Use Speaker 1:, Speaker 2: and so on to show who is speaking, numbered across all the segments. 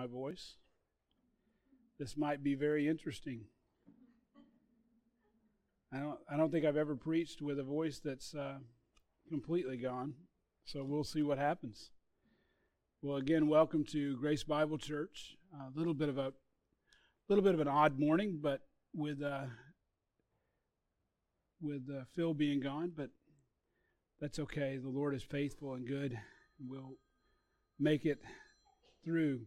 Speaker 1: my voice. This might be very interesting. I don't, I don't think I've ever preached with a voice that's uh, completely gone. So we'll see what happens. Well, again, welcome to Grace Bible Church. A little bit of a little bit of an odd morning, but with uh, with uh, Phil being gone, but that's okay. The Lord is faithful and good. We'll make it through.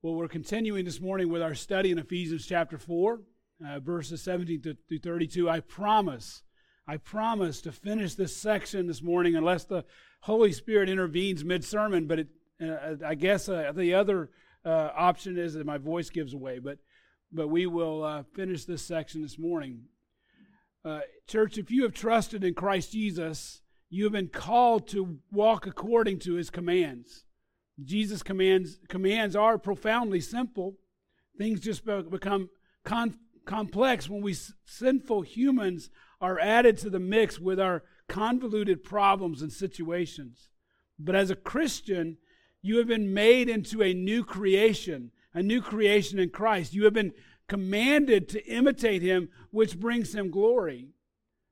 Speaker 1: Well, we're continuing this morning with our study in Ephesians chapter 4, uh, verses 17 through 32. I promise, I promise to finish this section this morning unless the Holy Spirit intervenes mid sermon, but it, uh, I guess uh, the other uh, option is that my voice gives away. But, but we will uh, finish this section this morning. Uh, church, if you have trusted in Christ Jesus, you have been called to walk according to his commands. Jesus' commands commands are profoundly simple. Things just become con- complex when we sinful humans are added to the mix with our convoluted problems and situations. But as a Christian, you have been made into a new creation, a new creation in Christ. You have been commanded to imitate him, which brings him glory.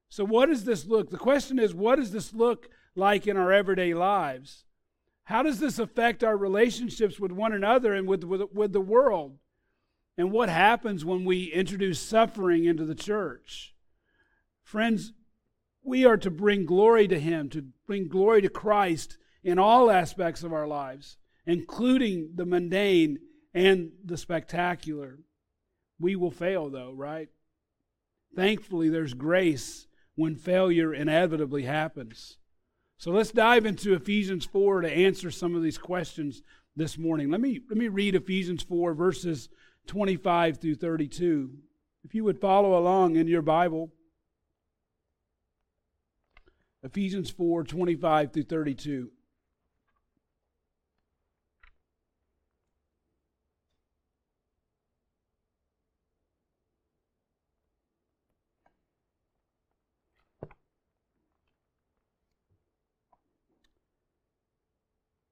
Speaker 1: So, what does this look? The question is, what does this look like in our everyday lives? How does this affect our relationships with one another and with, with, with the world? And what happens when we introduce suffering into the church? Friends, we are to bring glory to Him, to bring glory to Christ in all aspects of our lives, including the mundane and the spectacular. We will fail, though, right? Thankfully, there's grace when failure inevitably happens. So let's dive into Ephesians 4 to answer some of these questions this morning. Let me, let me read Ephesians 4, verses 25 through 32. If you would follow along in your Bible, Ephesians 4, 25 through 32.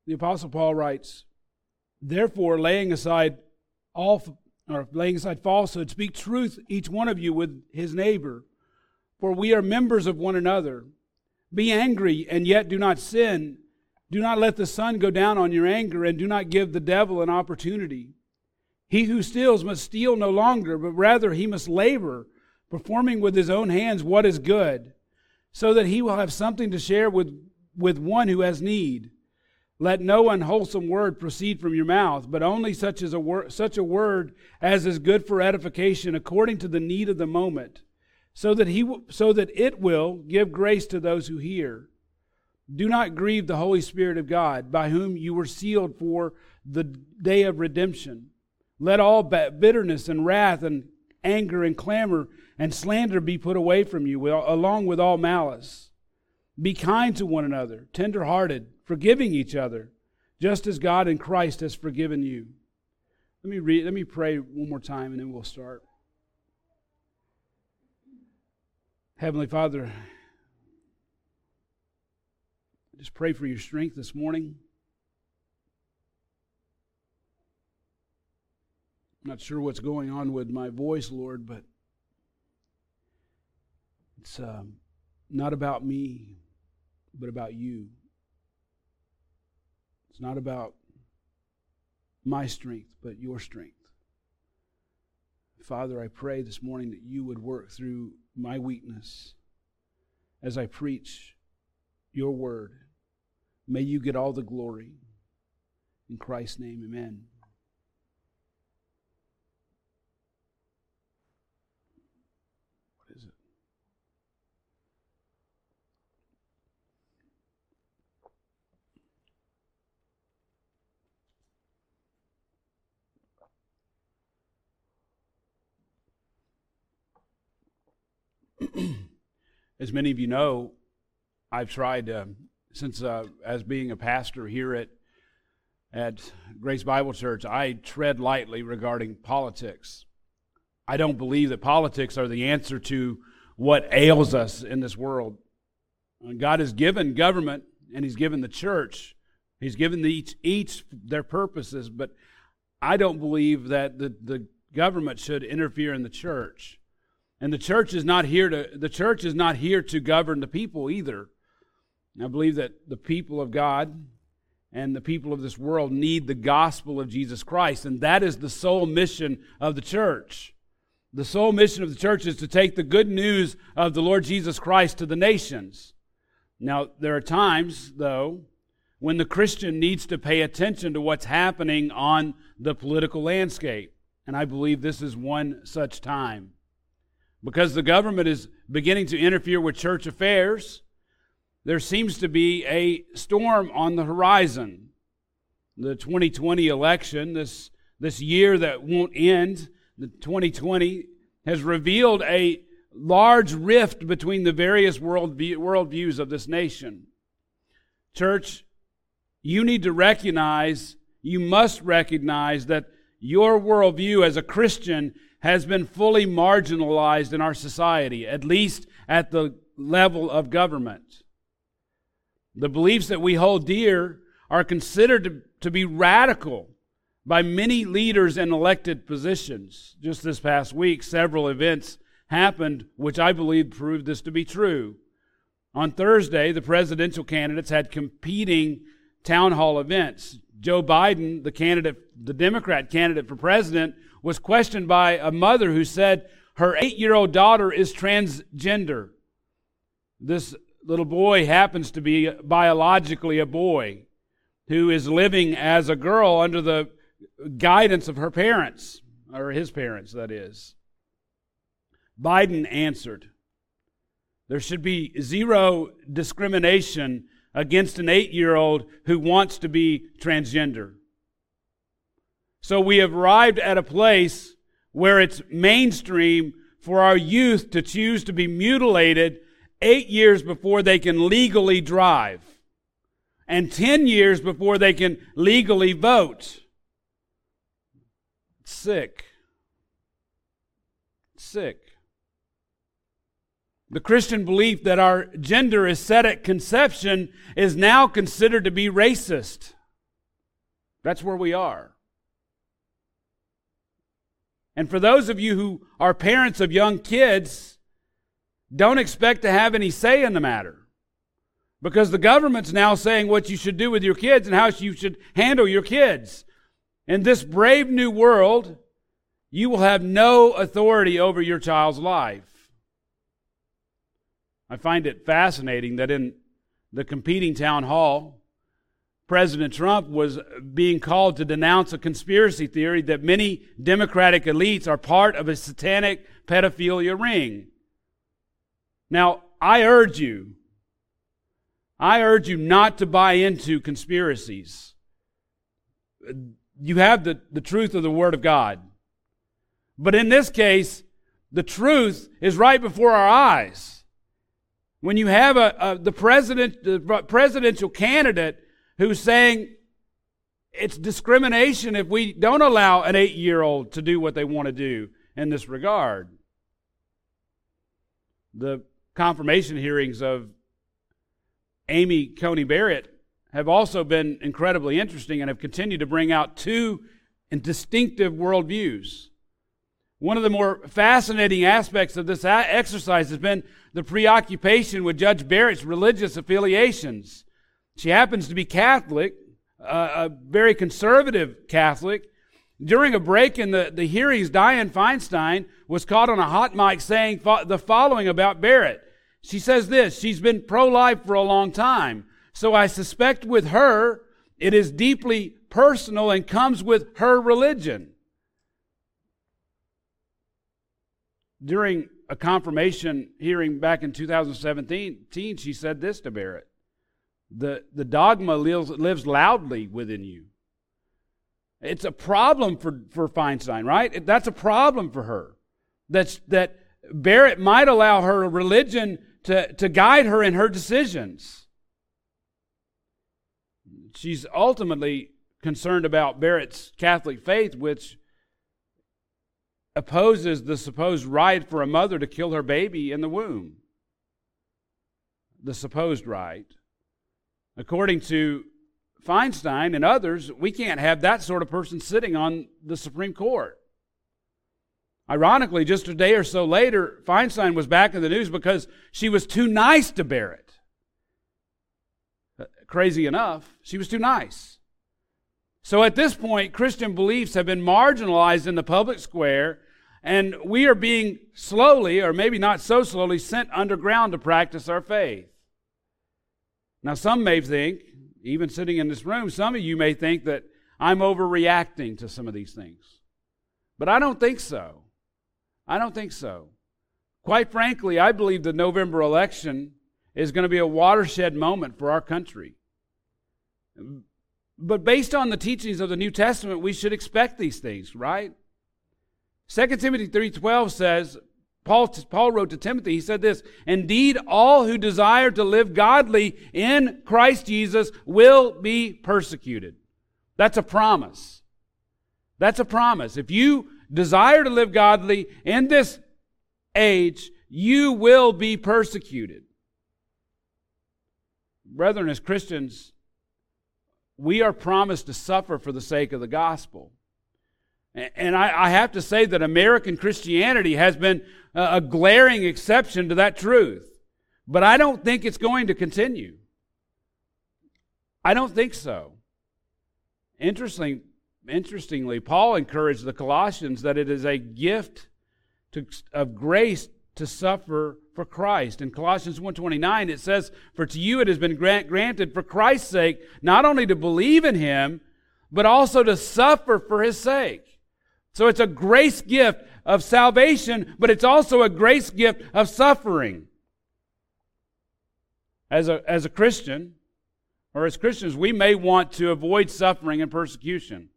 Speaker 1: The Apostle Paul writes, Therefore, laying aside all or laying aside falsehood, speak truth each one of you with his neighbor, for we are members of one another. Be angry and yet do not sin. Do not let the sun go down on your anger, and do not give the devil an opportunity. He who steals must steal no longer, but rather he must labor, performing with his own hands what is good, so that he will have something to share with, with one who has need. Let no unwholesome word proceed from your mouth, but only such as a wor- such a word as is good for edification according to the need of the moment, so that he w- so that it will give grace to those who hear. Do not grieve the Holy Spirit of God, by whom you were sealed for the day of redemption. Let all bitterness and wrath and anger and clamor and slander be put away from you, along with all malice. Be kind to one another, tender-hearted forgiving each other, just as God in Christ has forgiven you. Let me read, let me pray one more time and then we'll start. Heavenly Father, I just pray for your strength this morning. I'm not sure what's going on with my voice, Lord, but it's um, not about me, but about you. It's not about my strength, but your strength. Father, I pray this morning that you would work through my weakness as I preach your word. May you get all the glory. In Christ's name, amen. As many of you know, I've tried uh, since uh, as being a pastor here at at Grace Bible Church, I tread lightly regarding politics. I don't believe that politics are the answer to what ails us in this world. God has given government and He's given the church, He's given each, each their purposes, but I don't believe that the, the government should interfere in the church. And the church is not here to the church is not here to govern the people either. I believe that the people of God and the people of this world need the gospel of Jesus Christ, and that is the sole mission of the church. The sole mission of the church is to take the good news of the Lord Jesus Christ to the nations. Now, there are times, though, when the Christian needs to pay attention to what's happening on the political landscape. And I believe this is one such time. Because the government is beginning to interfere with church affairs, there seems to be a storm on the horizon. The 2020 election, this, this year that won't end, the 2020, has revealed a large rift between the various world worldviews of this nation. Church, you need to recognize, you must recognize that your worldview as a Christian has been fully marginalized in our society, at least at the level of government. The beliefs that we hold dear are considered to, to be radical by many leaders in elected positions. Just this past week, several events happened which I believe proved this to be true. On Thursday, the presidential candidates had competing town hall events. Joe Biden, the candidate, the Democrat candidate for president, was questioned by a mother who said her eight year old daughter is transgender. This little boy happens to be biologically a boy who is living as a girl under the guidance of her parents, or his parents, that is. Biden answered, There should be zero discrimination against an eight year old who wants to be transgender. So we have arrived at a place where it's mainstream for our youth to choose to be mutilated eight years before they can legally drive and 10 years before they can legally vote. Sick. Sick. The Christian belief that our gender is set at conception is now considered to be racist. That's where we are. And for those of you who are parents of young kids, don't expect to have any say in the matter. Because the government's now saying what you should do with your kids and how you should handle your kids. In this brave new world, you will have no authority over your child's life. I find it fascinating that in the competing town hall, President Trump was being called to denounce a conspiracy theory that many Democratic elites are part of a satanic pedophilia ring. Now, I urge you, I urge you not to buy into conspiracies. You have the, the truth of the Word of God. But in this case, the truth is right before our eyes. When you have a, a the president, the presidential candidate who's saying it's discrimination if we don't allow an eight year old to do what they want to do in this regard. The confirmation hearings of Amy Coney Barrett have also been incredibly interesting and have continued to bring out two distinctive worldviews. One of the more fascinating aspects of this exercise has been the preoccupation with Judge Barrett's religious affiliations. She happens to be Catholic, uh, a very conservative Catholic. During a break in the, the hearings, Dianne Feinstein was caught on a hot mic saying fo- the following about Barrett. She says this She's been pro life for a long time. So I suspect with her, it is deeply personal and comes with her religion. During a confirmation hearing back in 2017, she said this to Barrett The, the dogma lives, lives loudly within you. It's a problem for, for Feinstein, right? That's a problem for her. That's, that Barrett might allow her religion to, to guide her in her decisions. She's ultimately concerned about Barrett's Catholic faith, which opposes the supposed right for a mother to kill her baby in the womb. The supposed right. According to Feinstein and others, we can't have that sort of person sitting on the Supreme Court. Ironically, just a day or so later, Feinstein was back in the news because she was too nice to Barrett. Uh, crazy enough, she was too nice. So at this point, Christian beliefs have been marginalized in the public square, and we are being slowly, or maybe not so slowly, sent underground to practice our faith. Now, some may think, even sitting in this room, some of you may think that I'm overreacting to some of these things. But I don't think so. I don't think so. Quite frankly, I believe the November election is going to be a watershed moment for our country. But based on the teachings of the New Testament, we should expect these things, right? 2 Timothy 3:12 says, Paul, Paul wrote to Timothy, he said this, Indeed, all who desire to live godly in Christ Jesus will be persecuted. That's a promise. That's a promise. If you desire to live godly in this age, you will be persecuted. Brethren, as Christians, we are promised to suffer for the sake of the gospel. And I, have to say that American Christianity has been a glaring exception to that truth. But I don't think it's going to continue. I don't think so. Interesting, interestingly, Paul encouraged the Colossians that it is a gift to, of grace to suffer for Christ. In Colossians 1:29 it says, "For to you it has been grant, granted for Christ's sake not only to believe in him, but also to suffer for his sake." So it's a grace gift of salvation, but it's also a grace gift of suffering. As a, as a Christian, or as Christians, we may want to avoid suffering and persecution.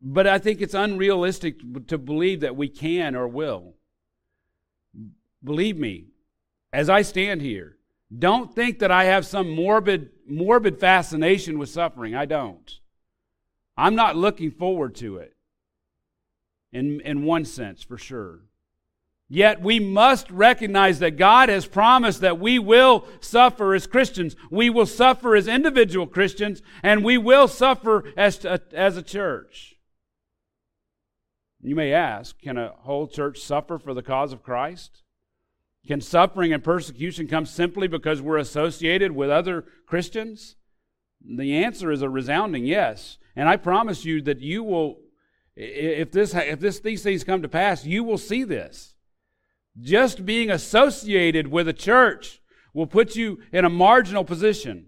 Speaker 1: But I think it's unrealistic to believe that we can or will. Believe me, as I stand here, don't think that I have some morbid, morbid fascination with suffering. I don't. I'm not looking forward to it, in, in one sense, for sure. Yet we must recognize that God has promised that we will suffer as Christians. We will suffer as individual Christians, and we will suffer as, as a church. You may ask, can a whole church suffer for the cause of Christ? Can suffering and persecution come simply because we're associated with other Christians? The answer is a resounding yes. And I promise you that you will, if, this, if this, these things come to pass, you will see this. Just being associated with a church will put you in a marginal position.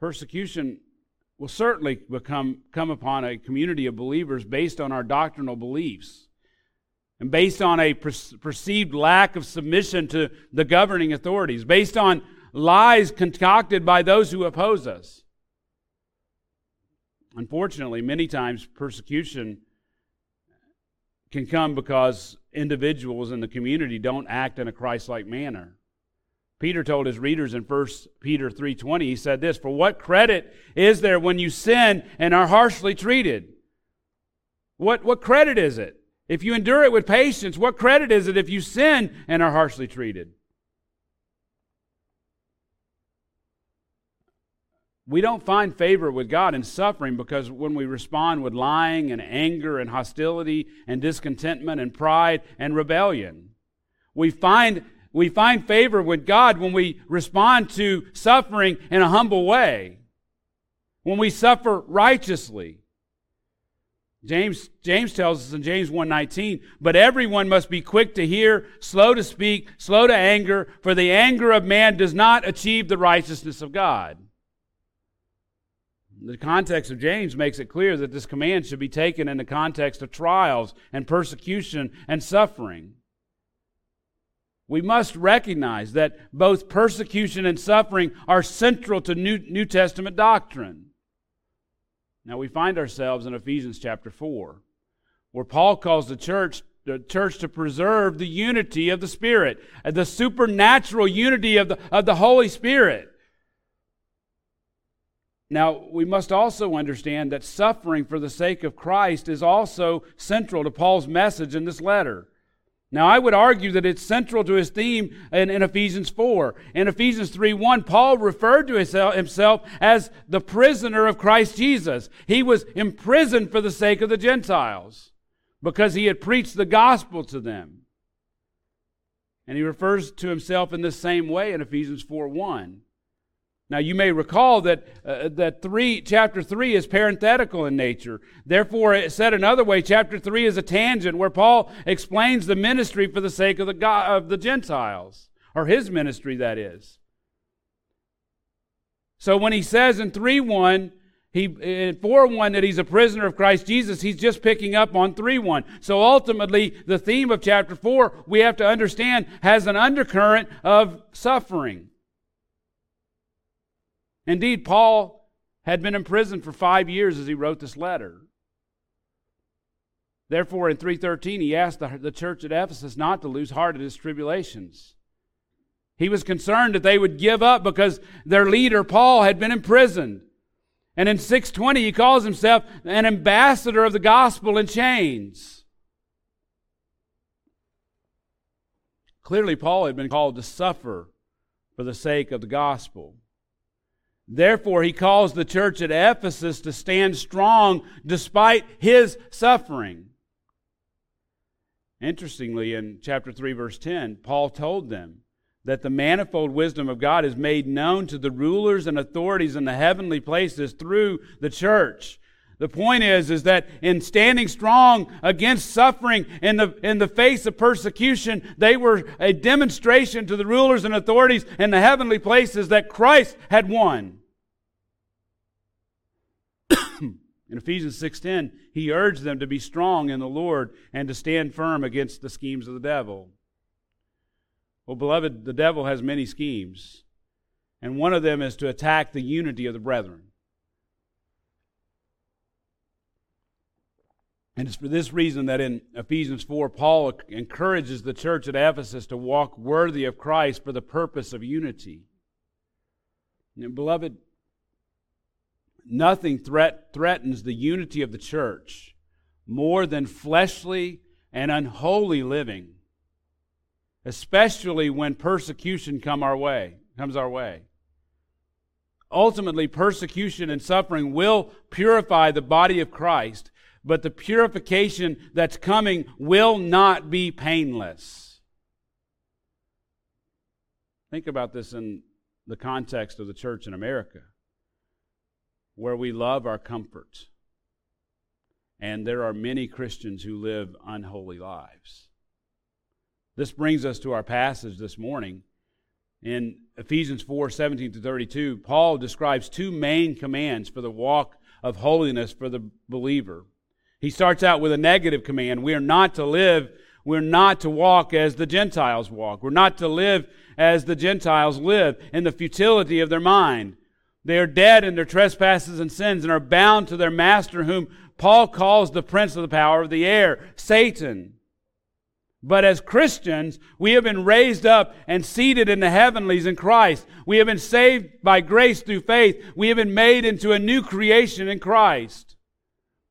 Speaker 1: Persecution will certainly become, come upon a community of believers based on our doctrinal beliefs and based on a per- perceived lack of submission to the governing authorities, based on lies concocted by those who oppose us. Unfortunately, many times persecution can come because individuals in the community don't act in a Christ-like manner. Peter told his readers in 1 Peter 3:20 he said this, "For what credit is there when you sin and are harshly treated?" What what credit is it? If you endure it with patience, what credit is it if you sin and are harshly treated? We don't find favor with God in suffering because when we respond with lying and anger and hostility and discontentment and pride and rebellion, we find we find favor with God when we respond to suffering in a humble way, when we suffer righteously. James, James tells us in James 1:19, but everyone must be quick to hear, slow to speak, slow to anger, for the anger of man does not achieve the righteousness of God. The context of James makes it clear that this command should be taken in the context of trials and persecution and suffering. We must recognize that both persecution and suffering are central to New, New Testament doctrine. Now we find ourselves in Ephesians chapter 4, where Paul calls the church the church to preserve the unity of the Spirit, the supernatural unity of the, of the Holy Spirit. Now, we must also understand that suffering for the sake of Christ is also central to Paul's message in this letter. Now, I would argue that it's central to his theme in, in Ephesians 4. In Ephesians 3 1, Paul referred to himself as the prisoner of Christ Jesus. He was imprisoned for the sake of the Gentiles because he had preached the gospel to them. And he refers to himself in the same way in Ephesians 4 1. Now you may recall that uh, that three chapter three is parenthetical in nature. Therefore, said another way, chapter three is a tangent where Paul explains the ministry for the sake of the God, of the Gentiles, or his ministry, that is. So when he says in three one, he in four one that he's a prisoner of Christ Jesus, he's just picking up on three one. So ultimately, the theme of chapter four we have to understand has an undercurrent of suffering. Indeed, Paul had been in prison for five years as he wrote this letter. Therefore, in 313, he asked the, the church at Ephesus not to lose heart at his tribulations. He was concerned that they would give up because their leader, Paul, had been imprisoned. And in 620, he calls himself an ambassador of the gospel in chains. Clearly, Paul had been called to suffer for the sake of the gospel. Therefore, he calls the church at Ephesus to stand strong despite his suffering. Interestingly, in chapter 3, verse 10, Paul told them that the manifold wisdom of God is made known to the rulers and authorities in the heavenly places through the church. The point is, is that in standing strong against suffering in the, in the face of persecution, they were a demonstration to the rulers and authorities in the heavenly places that Christ had won. in Ephesians 6.10, he urged them to be strong in the Lord and to stand firm against the schemes of the devil. Well, beloved, the devil has many schemes, and one of them is to attack the unity of the brethren. And it's for this reason that in Ephesians 4, Paul encourages the church at Ephesus to walk worthy of Christ for the purpose of unity. And beloved, nothing threat, threatens the unity of the church more than fleshly and unholy living, especially when persecution come our way, comes our way. Ultimately, persecution and suffering will purify the body of Christ but the purification that's coming will not be painless. Think about this in the context of the church in America, where we love our comfort. And there are many Christians who live unholy lives. This brings us to our passage this morning. In Ephesians 4 17 to 32, Paul describes two main commands for the walk of holiness for the believer. He starts out with a negative command. We are not to live, we're not to walk as the Gentiles walk. We're not to live as the Gentiles live in the futility of their mind. They are dead in their trespasses and sins and are bound to their master, whom Paul calls the prince of the power of the air, Satan. But as Christians, we have been raised up and seated in the heavenlies in Christ. We have been saved by grace through faith. We have been made into a new creation in Christ.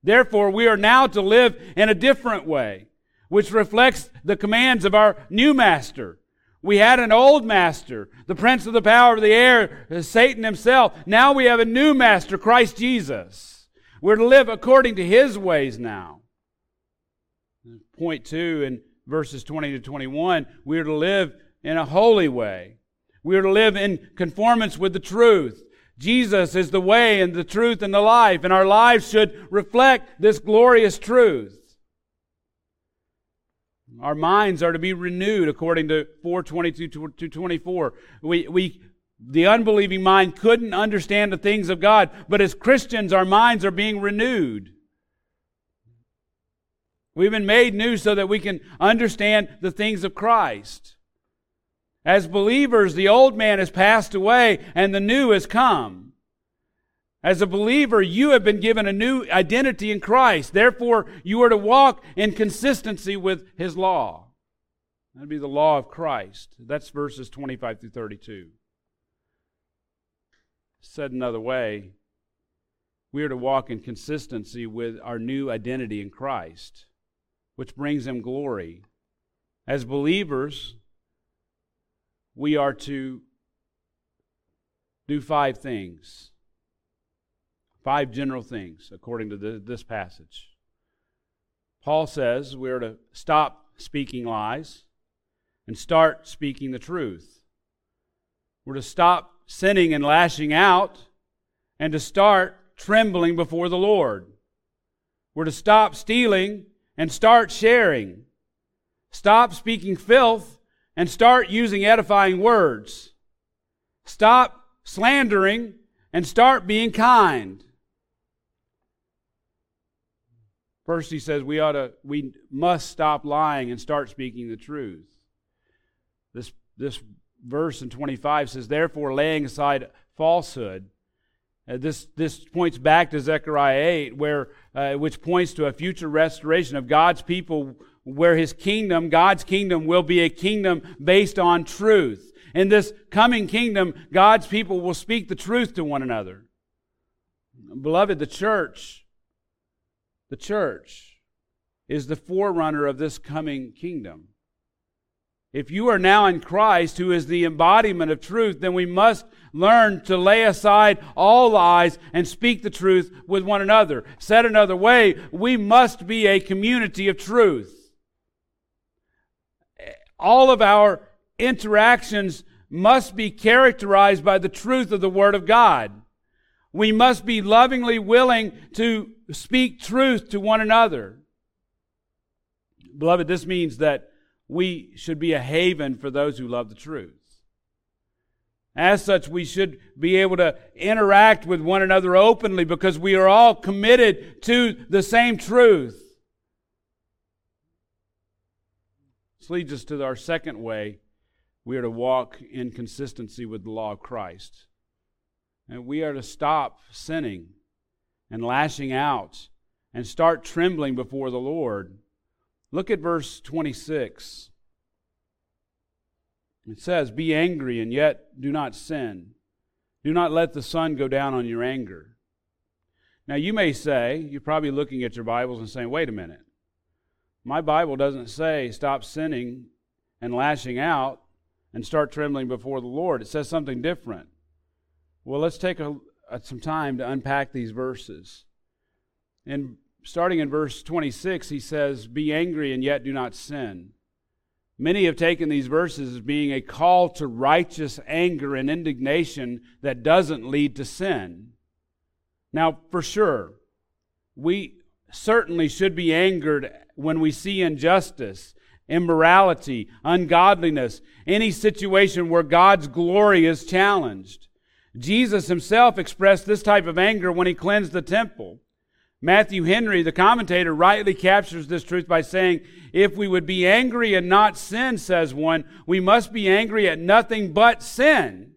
Speaker 1: Therefore, we are now to live in a different way, which reflects the commands of our new master. We had an old master, the prince of the power of the air, uh, Satan himself. Now we have a new master, Christ Jesus. We're to live according to his ways now. Point two in verses 20 to 21, we are to live in a holy way. We are to live in conformance with the truth. Jesus is the way and the truth and the life, and our lives should reflect this glorious truth. Our minds are to be renewed according to 422 to 24. We, we, the unbelieving mind couldn't understand the things of God, but as Christians, our minds are being renewed. We've been made new so that we can understand the things of Christ. As believers, the old man has passed away and the new has come. As a believer, you have been given a new identity in Christ. Therefore, you are to walk in consistency with His law. That'd be the law of Christ. That's verses 25 through 32. Said another way, we are to walk in consistency with our new identity in Christ, which brings Him glory as believers, we are to do five things. Five general things, according to the, this passage. Paul says we're to stop speaking lies and start speaking the truth. We're to stop sinning and lashing out and to start trembling before the Lord. We're to stop stealing and start sharing. Stop speaking filth and start using edifying words. Stop slandering and start being kind. First, he says we ought to, we must stop lying and start speaking the truth. This, this verse in 25 says, therefore, laying aside falsehood. Uh, this, this points back to Zechariah 8, where, uh, which points to a future restoration of God's people, where his kingdom, God's kingdom, will be a kingdom based on truth. In this coming kingdom, God's people will speak the truth to one another. Beloved, the church the church is the forerunner of this coming kingdom. If you are now in Christ, who is the embodiment of truth, then we must learn to lay aside all lies and speak the truth with one another. Said another way, we must be a community of truth. All of our interactions must be characterized by the truth of the Word of God. We must be lovingly willing to speak truth to one another. Beloved, this means that we should be a haven for those who love the truth. As such, we should be able to interact with one another openly because we are all committed to the same truth. This leads us to our second way we are to walk in consistency with the law of Christ. And we are to stop sinning and lashing out and start trembling before the Lord. Look at verse 26. It says, Be angry and yet do not sin. Do not let the sun go down on your anger. Now, you may say, you're probably looking at your Bibles and saying, Wait a minute. My Bible doesn't say stop sinning and lashing out and start trembling before the Lord. It says something different. Well, let's take a, a, some time to unpack these verses. And starting in verse 26, he says, Be angry and yet do not sin. Many have taken these verses as being a call to righteous anger and indignation that doesn't lead to sin. Now, for sure, we certainly should be angered when we see injustice, immorality, ungodliness, any situation where God's glory is challenged. Jesus himself expressed this type of anger when he cleansed the temple. Matthew Henry, the commentator, rightly captures this truth by saying, If we would be angry and not sin, says one, we must be angry at nothing but sin.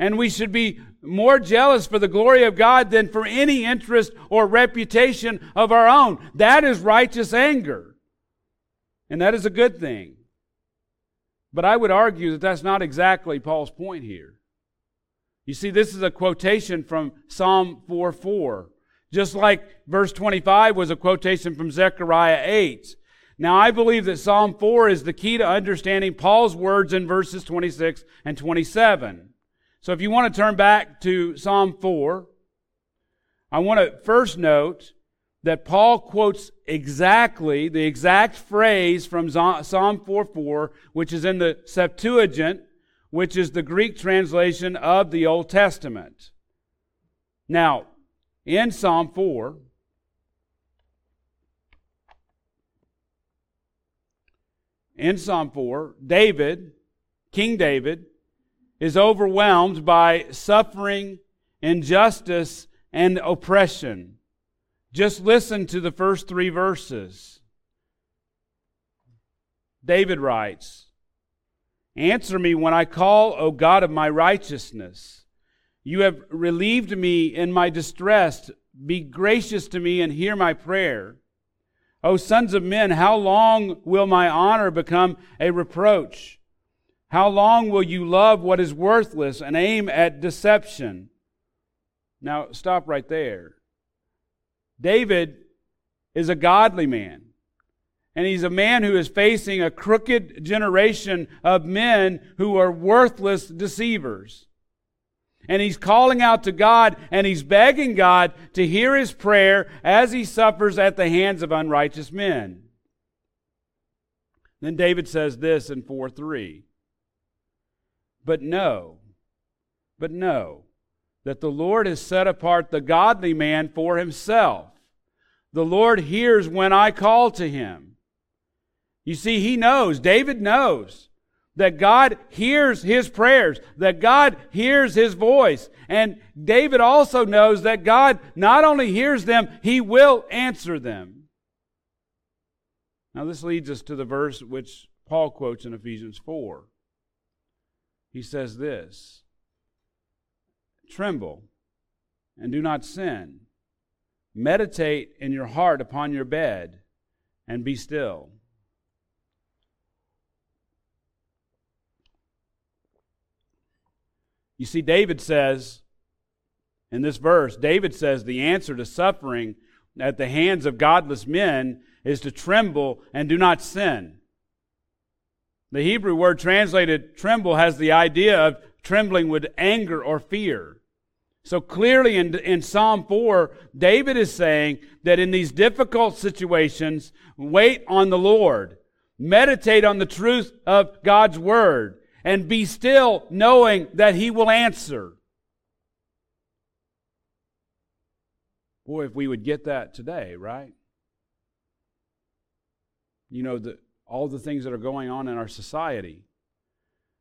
Speaker 1: And we should be more jealous for the glory of God than for any interest or reputation of our own. That is righteous anger. And that is a good thing. But I would argue that that's not exactly Paul's point here. You see, this is a quotation from Psalm 4 4. Just like verse 25 was a quotation from Zechariah 8. Now, I believe that Psalm 4 is the key to understanding Paul's words in verses 26 and 27. So if you want to turn back to Psalm 4, I want to first note that Paul quotes exactly the exact phrase from Psalm 4 4, which is in the Septuagint, which is the Greek translation of the Old Testament. Now, in Psalm 4, in Psalm 4, David, King David, is overwhelmed by suffering, injustice, and oppression. Just listen to the first three verses. David writes, Answer me when I call, O God of my righteousness. You have relieved me in my distress. Be gracious to me and hear my prayer. O sons of men, how long will my honor become a reproach? How long will you love what is worthless and aim at deception? Now, stop right there. David is a godly man. And he's a man who is facing a crooked generation of men who are worthless deceivers. And he's calling out to God and he's begging God to hear his prayer as he suffers at the hands of unrighteous men. Then David says this in 4 3. But know, but know that the Lord has set apart the godly man for himself. The Lord hears when I call to him. You see, he knows, David knows that God hears his prayers, that God hears his voice. And David also knows that God not only hears them, he will answer them. Now, this leads us to the verse which Paul quotes in Ephesians 4. He says this Tremble and do not sin. Meditate in your heart upon your bed and be still. You see, David says in this verse, David says the answer to suffering at the hands of godless men is to tremble and do not sin. The Hebrew word translated tremble has the idea of trembling with anger or fear. So clearly in, in Psalm 4, David is saying that in these difficult situations, wait on the Lord. Meditate on the truth of God's word and be still knowing that he will answer. Boy, if we would get that today, right? You know, the, all the things that are going on in our society,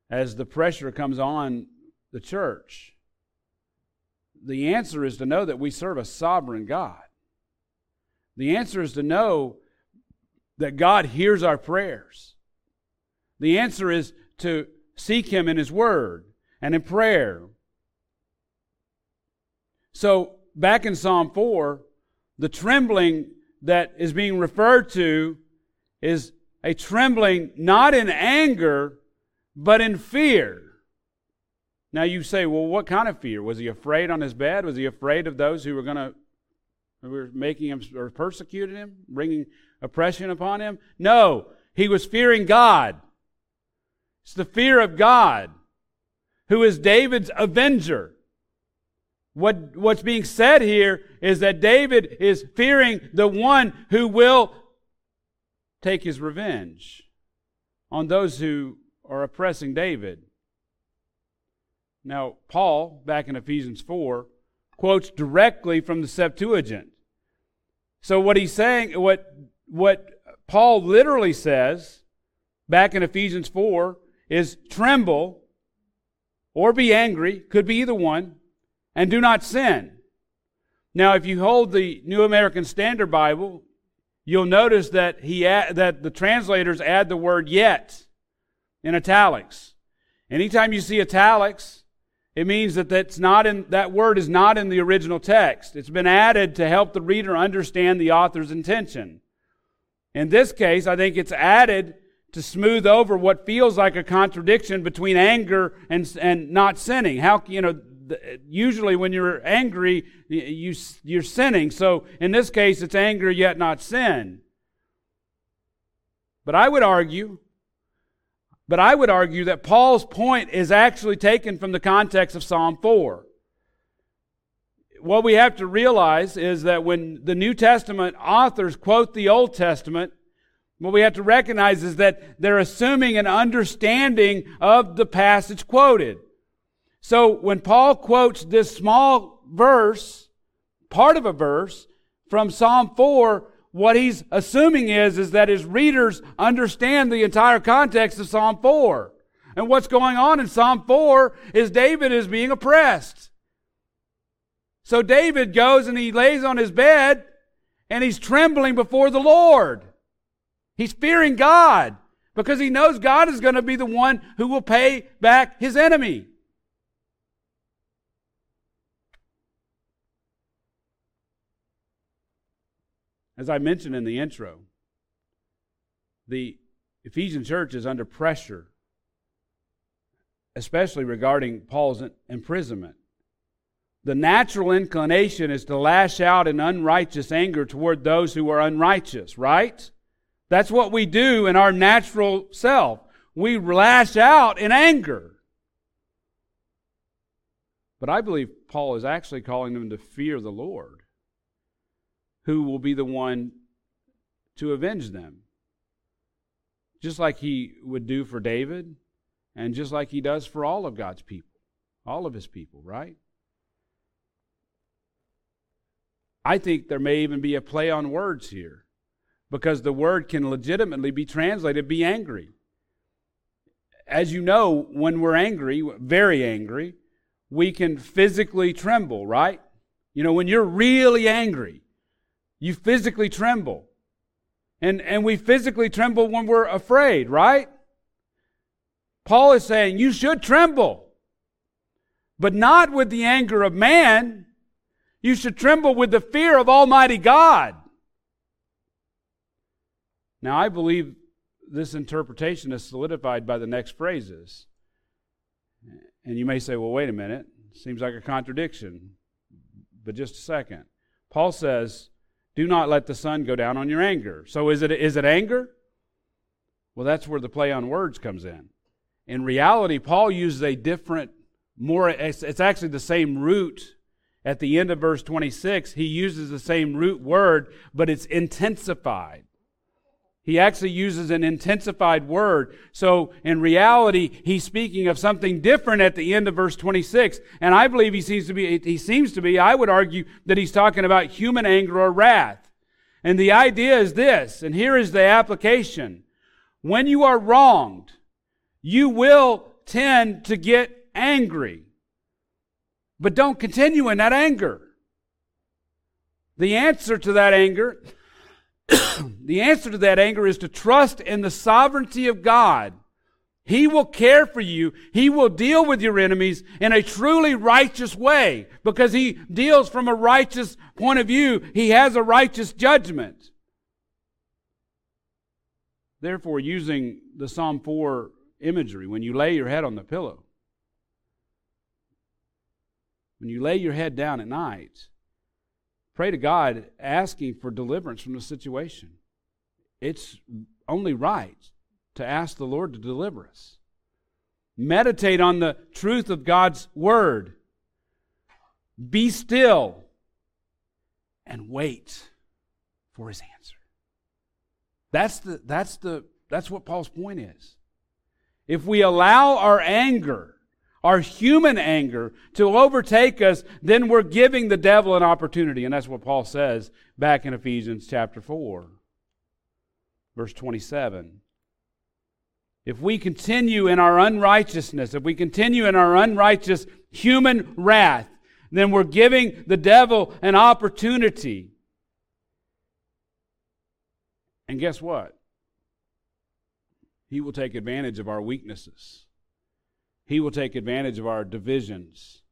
Speaker 1: as the pressure comes on the church, the answer is to know that we serve a sovereign God. The answer is to know that God hears our prayers. The answer is to seek Him in His Word and in prayer. So, back in Psalm 4, the trembling that is being referred to is a trembling not in anger, but in fear. Now you say, well, what kind of fear? Was he afraid on his bed? Was he afraid of those who were going to, who were making him or persecuting him, bringing oppression upon him? No, he was fearing God. It's the fear of God, who is David's avenger. What, what's being said here is that David is fearing the one who will take his revenge on those who are oppressing David. Now, Paul, back in Ephesians 4, quotes directly from the Septuagint. So what he's saying, what, what Paul literally says back in Ephesians 4 is tremble or be angry, could be either one, and do not sin. Now, if you hold the New American Standard Bible, you'll notice that he add, that the translators add the word yet in italics. Anytime you see italics, it means that that's not in, that word is not in the original text. It's been added to help the reader understand the author's intention. In this case, I think it's added to smooth over what feels like a contradiction between anger and, and not sinning. How, you know, usually when you're angry, you, you're sinning. So in this case, it's anger yet not sin. But I would argue, but I would argue that Paul's point is actually taken from the context of Psalm 4. What we have to realize is that when the New Testament authors quote the Old Testament, what we have to recognize is that they're assuming an understanding of the passage quoted. So when Paul quotes this small verse, part of a verse from Psalm 4, what he's assuming is, is that his readers understand the entire context of Psalm 4. And what's going on in Psalm 4 is David is being oppressed. So David goes and he lays on his bed and he's trembling before the Lord. He's fearing God because he knows God is going to be the one who will pay back his enemy. As I mentioned in the intro, the Ephesian church is under pressure, especially regarding Paul's imprisonment. The natural inclination is to lash out in unrighteous anger toward those who are unrighteous, right? That's what we do in our natural self. We lash out in anger. But I believe Paul is actually calling them to fear the Lord, who will be the one to avenge them. Just like he would do for David, and just like he does for all of God's people, all of his people, right? I think there may even be a play on words here because the word can legitimately be translated be angry. As you know, when we're angry, very angry, we can physically tremble, right? You know, when you're really angry, you physically tremble. And, and we physically tremble when we're afraid, right? Paul is saying you should tremble, but not with the anger of man. You should tremble with the fear of Almighty God. Now, I believe this interpretation is solidified by the next phrases. And you may say, well, wait a minute. Seems like a contradiction. But just a second. Paul says, do not let the sun go down on your anger. So is it, is it anger? Well, that's where the play on words comes in. In reality, Paul uses a different, more, it's, it's actually the same root at the end of verse 26. He uses the same root word, but it's intensified. He actually uses an intensified word. So in reality, he's speaking of something different at the end of verse 26. And I believe he seems to be, he seems to be, I would argue that he's talking about human anger or wrath. And the idea is this, and here is the application. When you are wronged, you will tend to get angry. But don't continue in that anger. The answer to that anger the answer to that anger is to trust in the sovereignty of God. He will care for you. He will deal with your enemies in a truly righteous way because he deals from a righteous point of view. He has a righteous judgment. Therefore, using the Psalm 4 imagery, when you lay your head on the pillow, when you lay your head down at night, Pray to God asking for deliverance from the situation. It's only right to ask the Lord to deliver us. Meditate on the truth of God's word. Be still and wait for his answer. That's the that's the that's what Paul's point is. If we allow our anger our human anger to overtake us, then we're giving the devil an opportunity. And that's what Paul says back in Ephesians chapter 4, verse 27. If we continue in our unrighteousness, if we continue in our unrighteous human wrath, then we're giving the devil an opportunity. And guess what? He will take advantage of our weaknesses. He will take advantage of our divisions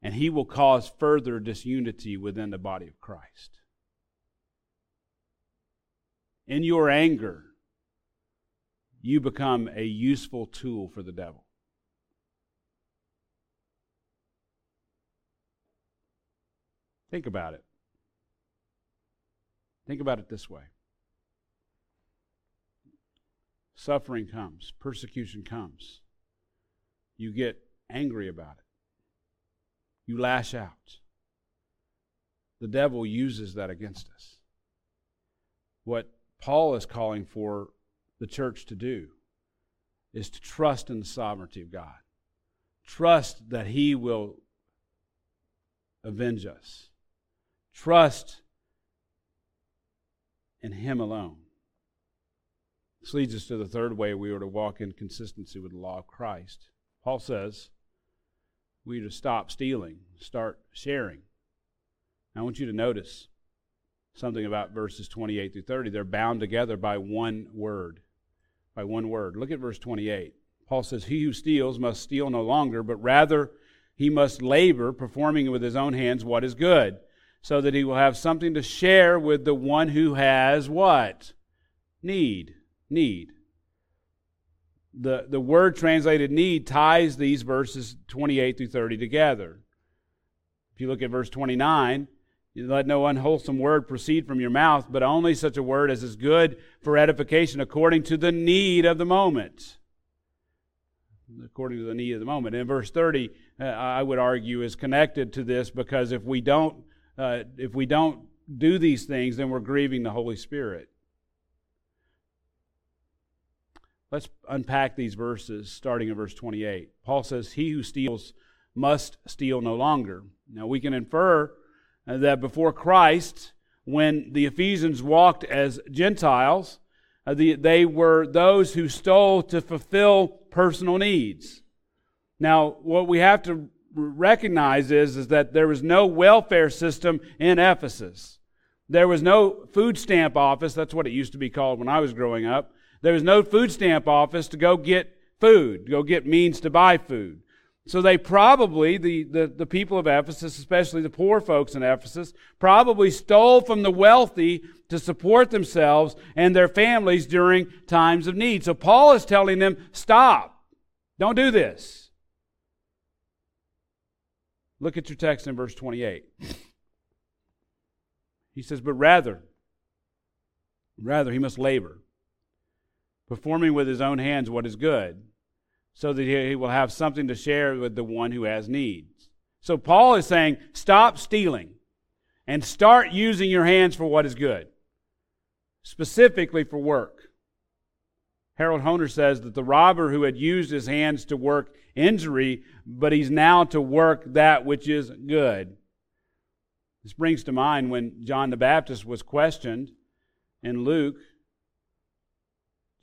Speaker 1: and he will cause further disunity within the body of Christ. In your anger, you become a useful tool for the devil. Think about it. Think about it this way suffering comes, persecution comes you get angry about it. You lash out. The devil uses that against us. What Paul is calling for the church to do is to trust in the sovereignty of God. Trust that He will avenge us. Trust in Him alone. This leads us to the third way we are to walk in consistency with the law of Christ. Paul says we are to stop stealing, start sharing. I want you to notice something about verses 28 through 30. They're bound together by one word. By one word. Look at verse 28. Paul says, He who steals must steal no longer, but rather he must labor, performing with his own hands what is good, so that he will have something to share with the one who has what? Need. Need the, the word translated need ties these verses 28 through 30 together. If you look at verse 29, You let no unwholesome word proceed from your mouth, but only such a word as is good for edification according to the need of the moment. According to the need of the moment. In verse 30, uh, I would argue, is connected to this because if we don't, uh, if we don't do these things, then we're grieving the Holy Spirit. Let's unpack these verses starting in verse 28. Paul says, He who steals must steal no longer. Now we can infer that before Christ, when the Ephesians walked as Gentiles, uh, the, they were those who stole to fulfill personal needs. Now, what we have to recognize is, is that there was no welfare system in Ephesus. There was no food stamp office. That's what it used to be called when I was growing up. There was no food stamp office to go get food, to go get means to buy food. So they probably, the, the, the, people of Ephesus, especially the poor folks in Ephesus, probably stole from the wealthy to support themselves and their families during times of need. So Paul is telling them, stop. Don't do this. Look at your text in verse 28. He says, but rather, rather he must labor, performing with his own hands what is good so that he will have something to share with the one who has needs. So Paul is saying, stop stealing and start using your hands for what is good, specifically for work. Harold Hoehner says that the robber who had used his hands to work injury, but he's now to work that which is good. This brings to mind when John the Baptist was questioned in Luke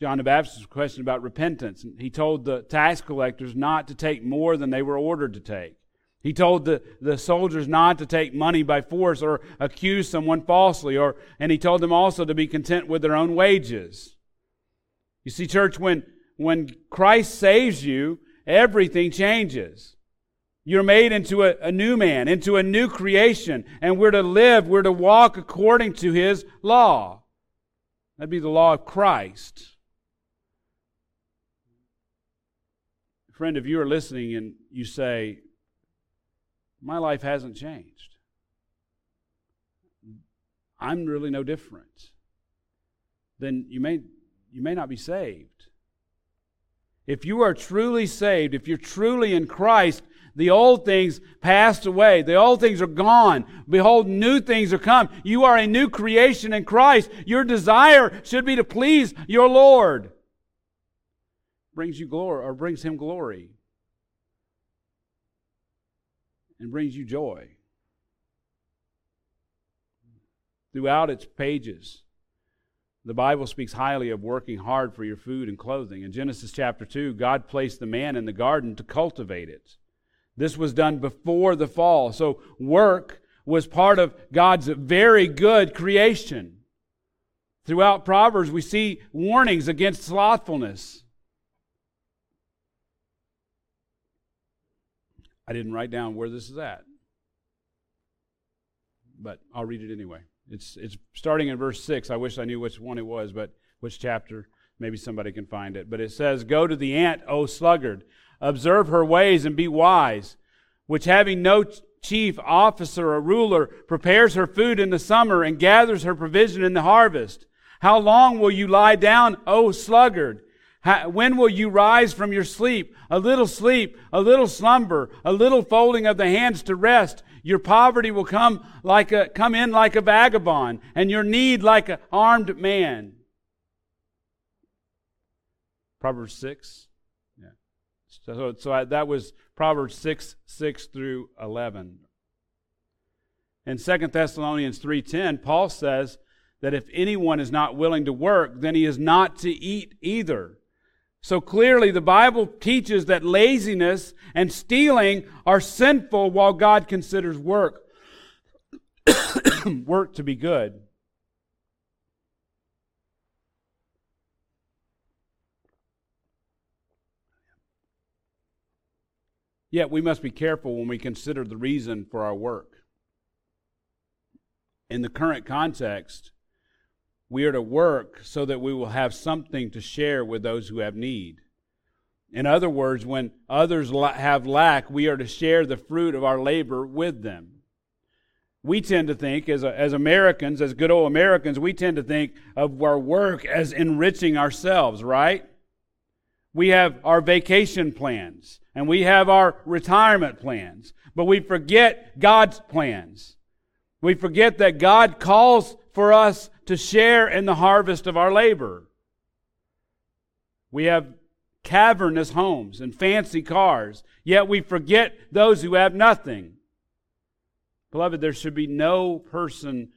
Speaker 1: John the Baptist's question about repentance. He told the tax collectors not to take more than they were ordered to take. He told the, the soldiers not to take money by force or accuse someone falsely, or, and he told them also to be content with their own wages. You see, church, when, when Christ saves you, everything changes. You're made into a, a new man, into a new creation, and we're to live, we're to walk according to his law. That'd be the law of Christ. Friend, if you are listening and you say, My life hasn't changed, I'm really no different, then you may, you may not be saved. If you are truly saved, if you're truly in Christ, the old things passed away. The old things are gone. Behold, new things are come. You are a new creation in Christ. Your desire should be to please your Lord brings you glory or brings him glory and brings you joy. Throughout its pages, the Bible speaks highly of working hard for your food and clothing. In Genesis chapter 2, God placed the man in the garden to cultivate it. This was done before the fall. So, work was part of God's very good creation. Throughout Proverbs, we see warnings against slothfulness. I didn't write down where this is at, but I'll read it anyway. It's, it's starting in verse 6. I wish I knew which one it was, but which chapter. Maybe somebody can find it. But it says, Go to the ant, O sluggard, observe her ways and be wise, which having no chief officer or ruler prepares her food in the summer and gathers her provision in the harvest. How long will you lie down, O sluggard? When will you rise from your sleep? A little sleep, a little slumber, a little folding of the hands to rest. Your poverty will come like a, come in like a vagabond and your need like an armed man. Proverbs 6. Yeah. So, so I, that was Proverbs 6, 6 through 11. In 2 Thessalonians 3.10, Paul says that if anyone is not willing to work, then he is not to eat either. So clearly, the Bible teaches that laziness and stealing are sinful while God considers work work to be good. Yet we must be careful when we consider the reason for our work. In the current context, we are to work so that we will have something to share with those who have need. In other words, when others have lack, we are to share the fruit of our labor with them. we tend to think, as, as Americans, as good old Americans, we tend to think of our work as enriching ourselves, right? We have our vacation plans and we have our retirement plans, but we forget God's plans. We forget that God calls for us to share in the harvest of our labor. We have cavernous homes and fancy cars, yet we forget those who have nothing. Beloved, there should be no person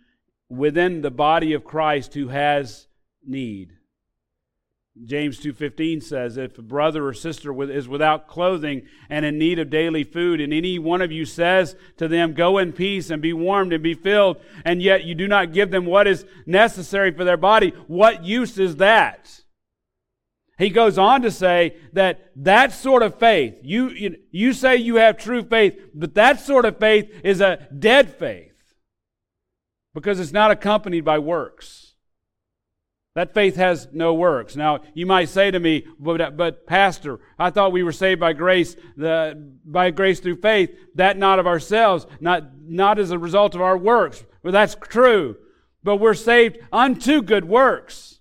Speaker 1: within the body of Christ who has need. James 2:15 says if a brother or sister is without clothing and in need of daily food and any one of you says to them go in peace and be warmed and be filled and yet you do not give them what is necessary for their body what use is that he goes on to say that that sort of faith, you, you, you say you have true faith, but that sort of faith is a dead faith because it's not accompanied by works. That faith has no works. Now, you might say to me, but, but Pastor, I thought we were saved by grace, the, by grace through faith, that not of ourselves, not, not as a result of our works. Well, that's true. But we're saved unto good works.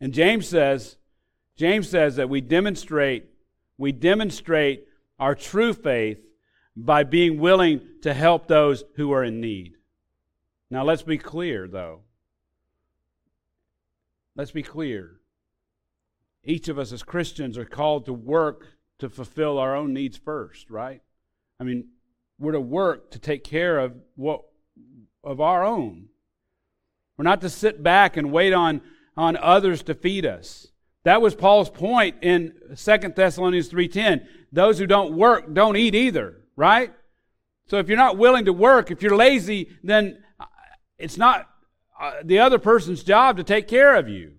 Speaker 1: And James says, James says that we demonstrate, we demonstrate our true faith by being willing to help those who are in need. Now let's be clear though. Let's be clear. Each of us as Christians are called to work to fulfill our own needs first, right? I mean, we're to work to take care of what of our own. We're not to sit back and wait on on others to feed us. That was Paul's point in 2 Thessalonians 3:10. Those who don't work don't eat either, right? So if you're not willing to work, if you're lazy, then it's not uh, the other person's job to take care of you.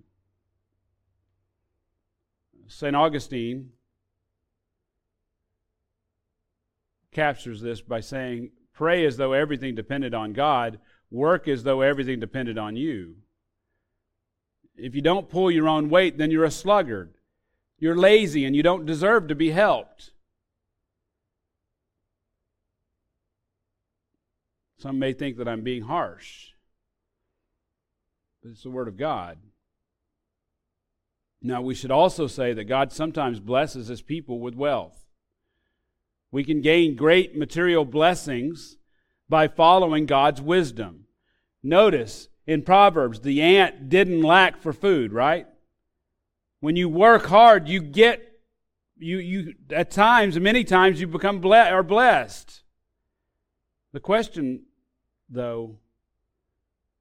Speaker 1: St. Augustine captures this by saying, Pray as though everything depended on God, work as though everything depended on you. If you don't pull your own weight, then you're a sluggard. You're lazy and you don't deserve to be helped. Some may think that I'm being harsh, but it's the Word of God. Now, we should also say that God sometimes blesses His people with wealth. We can gain great material blessings by following God's wisdom. Notice, in Proverbs, the ant didn't lack for food, right? When you work hard, you get you you at times, many times you become ble- are blessed. The question though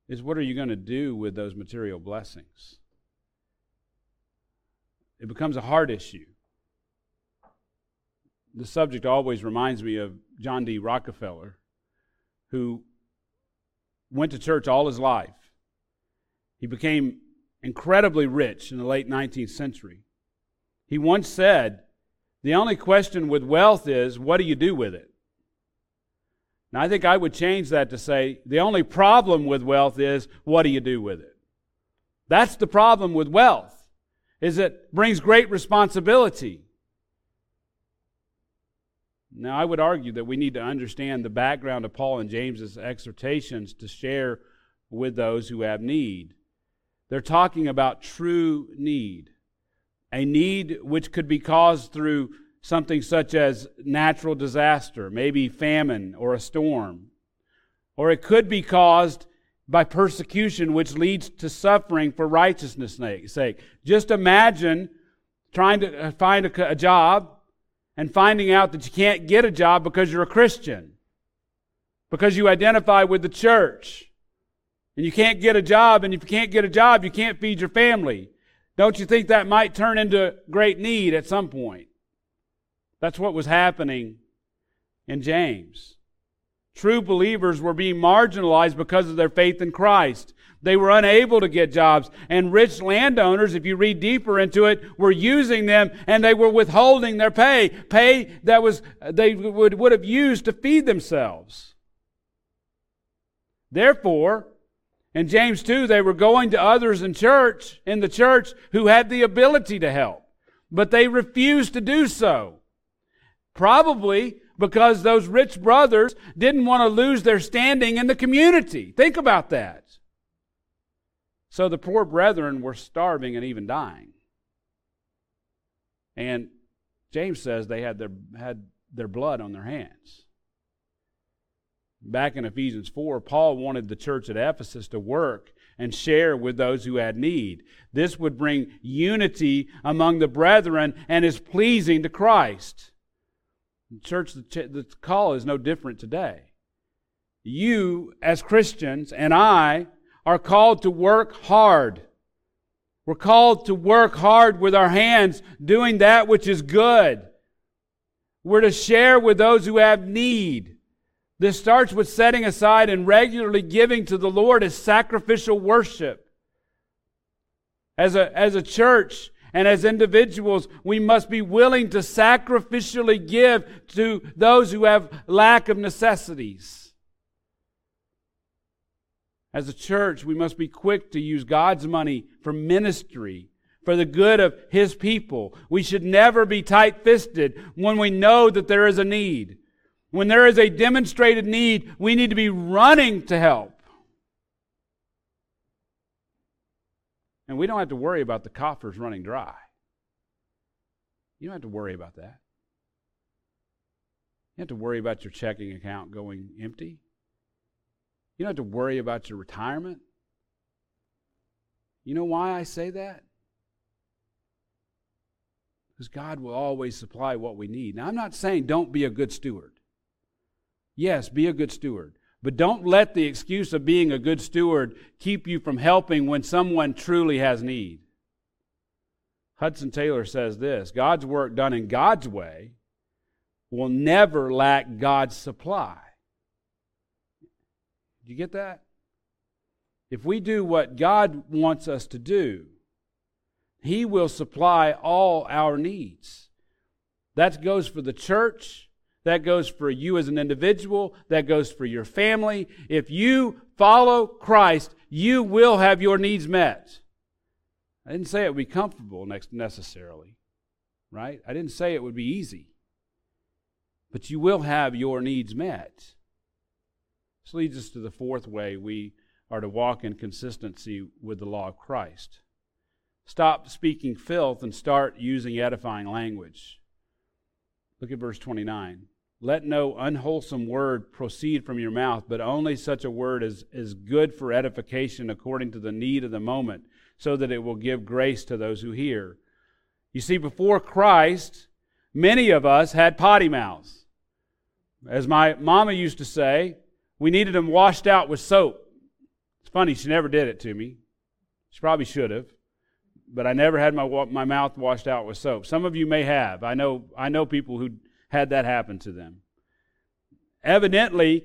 Speaker 1: is what are you going to do with those material blessings? It becomes a hard issue. The subject always reminds me of John D. Rockefeller, who went to church all his life. He became incredibly rich in the late 19th century. He once said, The only question with wealth is, what do you do with it? Now, I think I would change that to say, the only problem with wealth is, what do you do with it? That's the problem with wealth, is it brings great responsibility. Now, I would argue that we need to understand the background of Paul and James's exhortations to share with those who have need. They're talking about true need, a need which could be caused through something such as natural disaster, maybe famine or a storm. Or it could be caused by persecution, which leads to suffering for righteousness' sake. Just imagine trying to uh, find a, a job and finding out that you can't get a job because you're a Christian, because you identify with the church. And you can't get a job, and if you can't get a job, you can't feed your family. Don't you think that might turn into great need at some point? That's what was happening in James. True believers were being marginalized because of their faith in Christ. They were unable to get jobs. And rich landowners, if you read deeper into it, were using them and they were withholding their pay, pay that was they would, would have used to feed themselves. Therefore, In James 2, they were going to others in church, in the church, who had the ability to help, but they refused to do so. Probably because those rich brothers didn't want to lose their standing in the community. Think about that. So the poor brethren were starving and even dying. And James says they had their, had their blood on their hands. Back in Ephesians 4, Paul wanted the church at Ephesus to work and share with those who had need. This would bring unity among the brethren and is pleasing to Christ. The church, the call is no different today. You, as Christians, and I are called to work hard. We're called to work hard with our hands, doing that which is good. We're to share with those who have need. This starts with setting aside and regularly giving to the Lord as sacrificial worship. As a, as a church and as individuals, we must be willing to sacrificially give to those who have lack of necessities. As a church, we must be quick to use God's money for ministry, for the good of His people. We should never be tight fisted when we know that there is a need. When there is a demonstrated need, we need to be running to help. And we don't have to worry about the coffers running dry. You don't have to worry about that. You have to worry about your checking account going empty. You don't have to worry about your retirement. You know why I say that? Because God will always supply what we need. Now, I'm not saying don't be a good steward. Yes, be a good steward. But don't let the excuse of being a good steward keep you from helping when someone truly has need. Hudson Taylor says this God's work done in God's way will never lack God's supply. Do you get that? If we do what God wants us to do, He will supply all our needs. That goes for the church. That goes for you as an individual. That goes for your family. If you follow Christ, you will have your needs met. I didn't say it would be comfortable necessarily, right? I didn't say it would be easy. But you will have your needs met. This leads us to the fourth way we are to walk in consistency with the law of Christ. Stop speaking filth and start using edifying language. Look at verse 29. Let no unwholesome word proceed from your mouth, but only such a word as is good for edification according to the need of the moment, so that it will give grace to those who hear. You see, before Christ, many of us had potty mouths. As my mama used to say, we needed them washed out with soap. It's funny, she never did it to me. She probably should have, but I never had my, my mouth washed out with soap. Some of you may have. I know, I know people who had that happen to them. Evidently,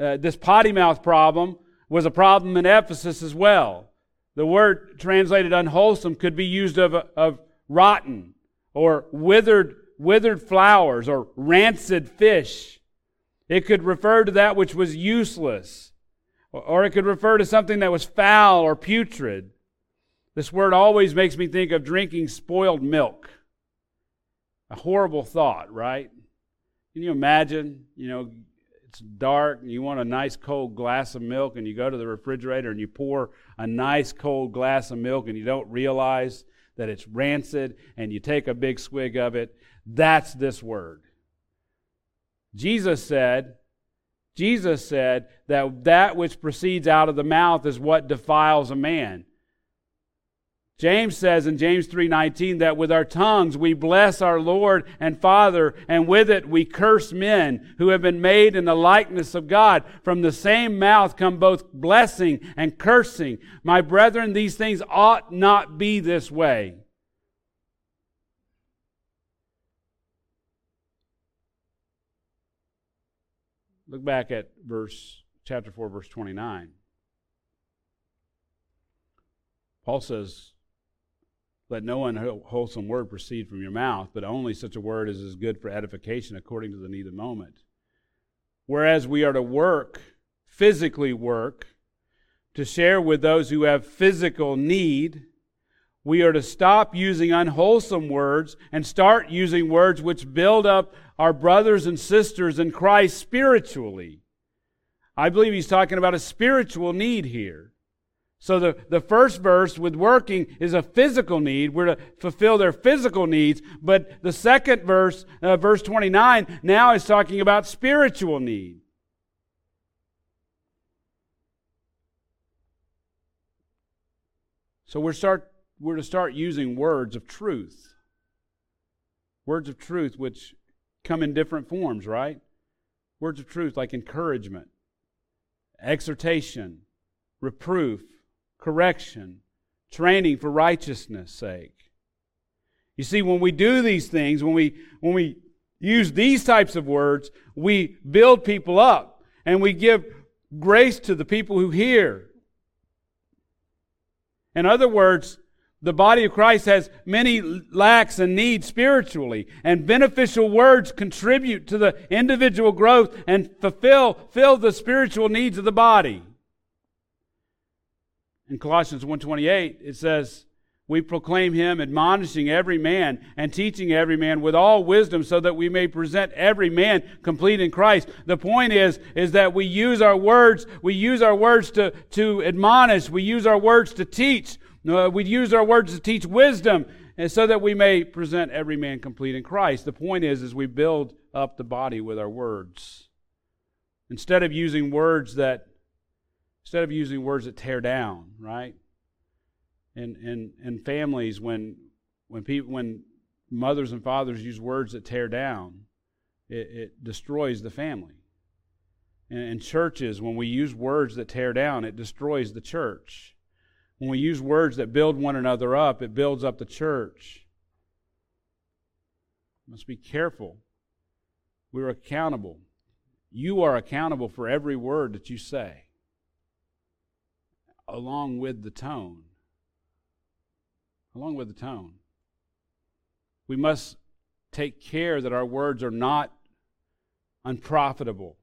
Speaker 1: uh, this potty mouth problem was a problem in Ephesus as well. The word translated unwholesome could be used of, of rotten or withered, withered flowers or rancid fish. It could refer to that which was useless, or it could refer to something that was foul or putrid. This word always makes me think of drinking spoiled milk. A horrible thought, right? Can you imagine, you know, it's dark and you want a nice cold glass of milk and you go to the refrigerator and you pour a nice cold glass of milk and you don't realize that it's rancid and you take a big swig of it? That's this word. Jesus said, Jesus said that that which proceeds out of the mouth is what defiles a man. James says in James 3:19 that with our tongues we bless our Lord and Father and with it we curse men who have been made in the likeness of God. From the same mouth come both blessing and cursing. My brethren, these things ought not be this way. Look back at verse chapter 4 verse 29. Paul says let no unwholesome word proceed from your mouth, but only such a word as is good for edification according to the need of the moment. Whereas we are to work, physically work, to share with those who have physical need. We are to stop using unwholesome words and start using words which build up our brothers and sisters in Christ spiritually. I believe he's talking about a spiritual need here. So the, the first verse with working is a physical need. We're to fulfill their physical needs. But the second verse, uh, verse 29, now is talking about spiritual need. So we're, start, we're to start using words of truth. Words of truth which come in different forms, right? Words of truth like encouragement, exhortation, reproof, correction, training for righteousness' sake. You see, when we do these things, when we, when we use these types of words, we build people up and we give grace to the people who hear. In other words, the body of Christ has many lacks and needs spiritually, and beneficial words contribute to the individual growth and fulfill fill the spiritual needs of the body. In Colossians 1:28 it says, "We proclaim him admonishing every man and teaching every man with all wisdom so that we may present every man complete in Christ." The point is is that we use our words, we use our words to to admonish, we use our words to teach, uh, we use our words to teach wisdom and so that we may present every man complete in Christ. The point is is we build up the body with our words. Instead of using words that instead of using words that tear down, right? And and and families when when people when mothers and fathers use words that tear down, it, it destroys the family. And in churches, when we use words that tear down, it destroys the church. When we use words that build one another up, it builds up the church. must be careful. We're accountable. You are accountable for every word that you say along with the tone. Along with the tone. We must take care that our words are not unprofitable.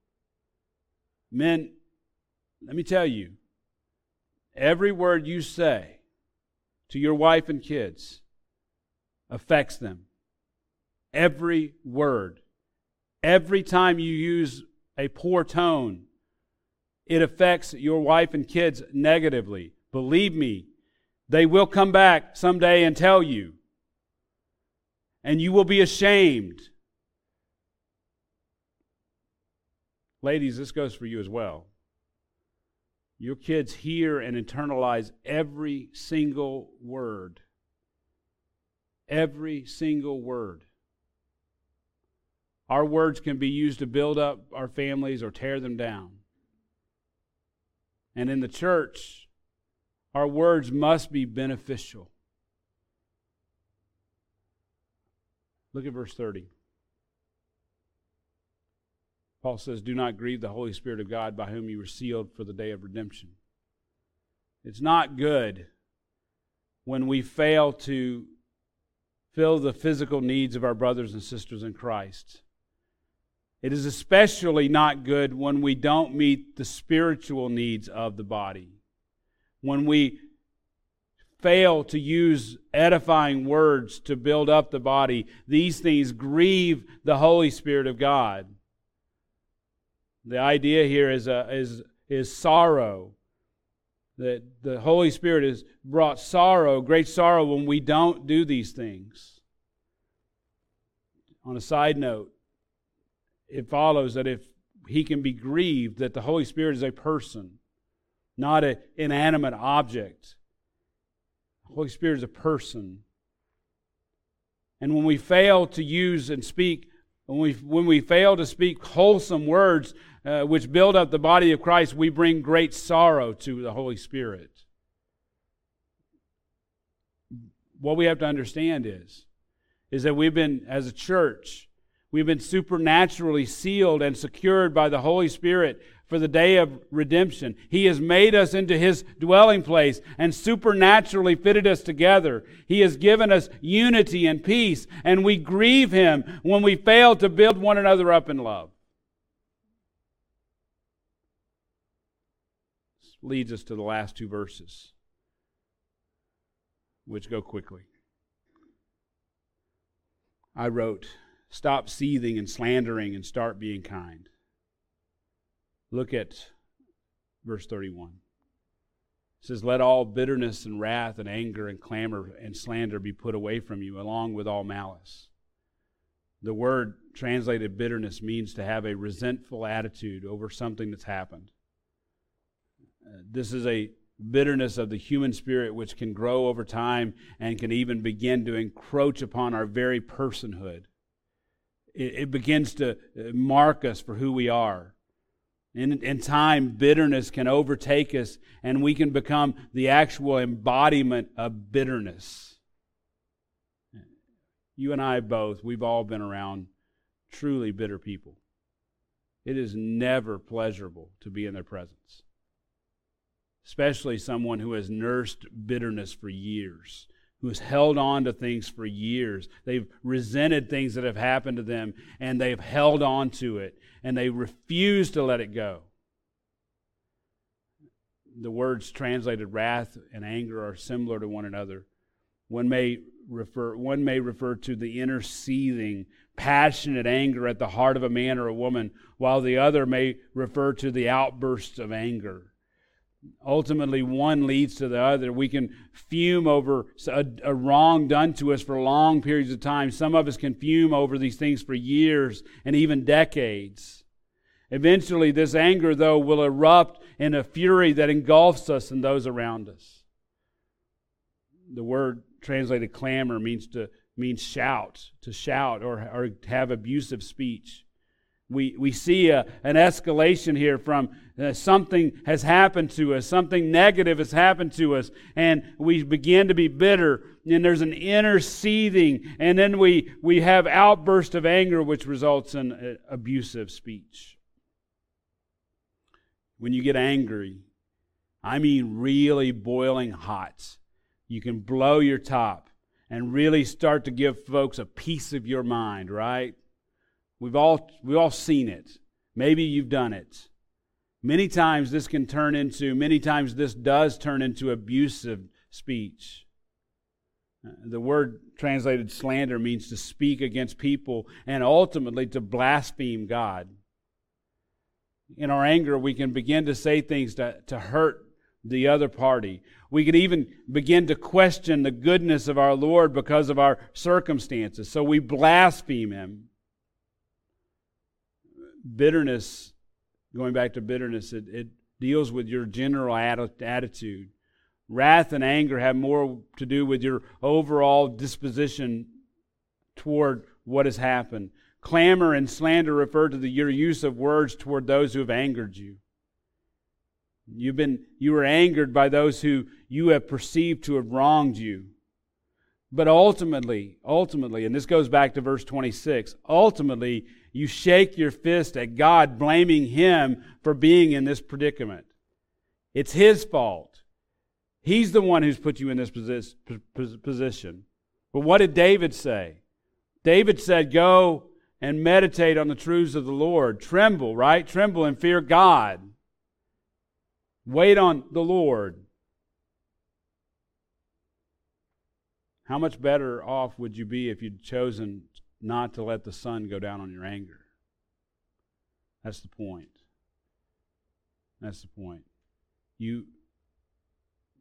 Speaker 1: Men, let me tell you, every word you say to your wife and kids affects them. Every word. Every time you use a poor tone, it affects your wife and kids negatively. Believe me, they will come back someday and tell you. And you will be ashamed. Ladies, this goes for you as well. Your kids hear and internalize every single word. Every single word. Our words can be used to build up our families or tear them down. And in the church, our words must be beneficial. Look at verse 30. Paul says, Do not grieve the Holy Spirit of God by whom you were sealed for the day of redemption. It's not good when we fail to fill the physical needs of our brothers and sisters in Christ. It is especially not good when we don't meet the spiritual needs of the body. When we fail to use edifying words to build up the body, these things grieve the Holy Spirit of God. The idea here is, a, is, is sorrow. That the Holy Spirit has brought sorrow, great sorrow, when we don't do these things. On a side note, it follows that if he can be grieved, that the Holy Spirit is a person, not an inanimate object. The Holy Spirit is a person. And when we fail to use and speak, when we, when we fail to speak wholesome words uh, which build up the body of Christ, we bring great sorrow to the Holy Spirit. What we have to understand is, is that we've been, as a church, We've been supernaturally sealed and secured by the Holy Spirit for the day of redemption. He has made us into His dwelling place and supernaturally fitted us together. He has given us unity and peace, and we grieve Him when we fail to build one another up in love. This leads us to the last two verses, which go quickly. I wrote, Stop seething and slandering and start being kind. Look at verse 31. It says, Let all bitterness and wrath and anger and clamor and slander be put away from you, along with all malice. The word translated bitterness means to have a resentful attitude over something that's happened. Uh, this is a bitterness of the human spirit which can grow over time and can even begin to encroach upon our very personhood. It, it begins to uh, mark us for who we are. In, in time, bitterness can overtake us, and we can become the actual embodiment of bitterness. You and I both, we've all been around truly bitter people. It is never pleasurable to be in their presence especially someone who has nursed bitterness for years, who has held on to things for years. They've resented things that have happened to them, and they've held on to it, and they refuse to let it go. The words translated wrath and anger are similar to one another. One may refer, one may refer to the inner seething, passionate anger at the heart of a man or a woman, while the other may refer to the outbursts of anger ultimately one leads to the other. We can fume over a, a, wrong done to us for long periods of time. Some of us can fume over these things for years and even decades. Eventually, this anger, though, will erupt in a fury that engulfs us and those around us. The word translated clamor means to means shout, to shout or, or have abusive speech. We, we see a, an escalation here from uh, something has happened to us, something negative has happened to us, and we begin to be bitter, and there's an inner seething, and then we, we have outburst of anger, which results in uh, abusive speech. When you get angry, I mean really boiling hot, you can blow your top and really start to give folks a piece of your mind, right? We've all, we've all seen it. Maybe you've done it. Many times this can turn into, many times this does turn into abusive speech. Uh, the word translated slander means to speak against people and ultimately to blaspheme God. In our anger, we can begin to say things to, to hurt the other party. We can even begin to question the goodness of our Lord because of our circumstances. So we blaspheme Him bitterness, going back to bitterness, it, it deals with your general attitude. Wrath and anger have more to do with your overall disposition toward what has happened. Clamor and slander refer to the, your use of words toward those who have angered you. You've been you were angered by those who you have perceived to have wronged you. But ultimately, ultimately, and this goes back to verse 26, ultimately you shake your fist at God, blaming Him for being in this predicament. It's His fault. He's the one who's put you in this position. But what did David say? David said, Go and meditate on the truths of the Lord. Tremble, right? Tremble and fear God. Wait on the Lord. How much better off would you be if you'd chosen not to let the sun go down on your anger. That's the point. That's the point. You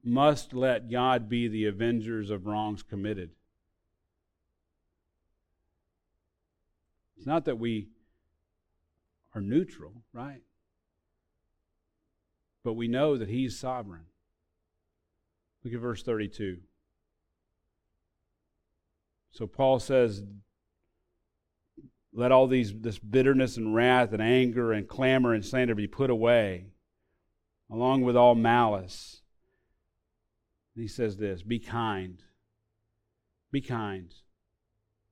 Speaker 1: must let God be the avengers of wrongs committed. It's not that we are neutral, right? But we know that He's sovereign. Look at verse 32. So Paul says, let all these this bitterness and wrath and anger and clamor and slander be put away, along with all malice. And he says this be kind. Be kind.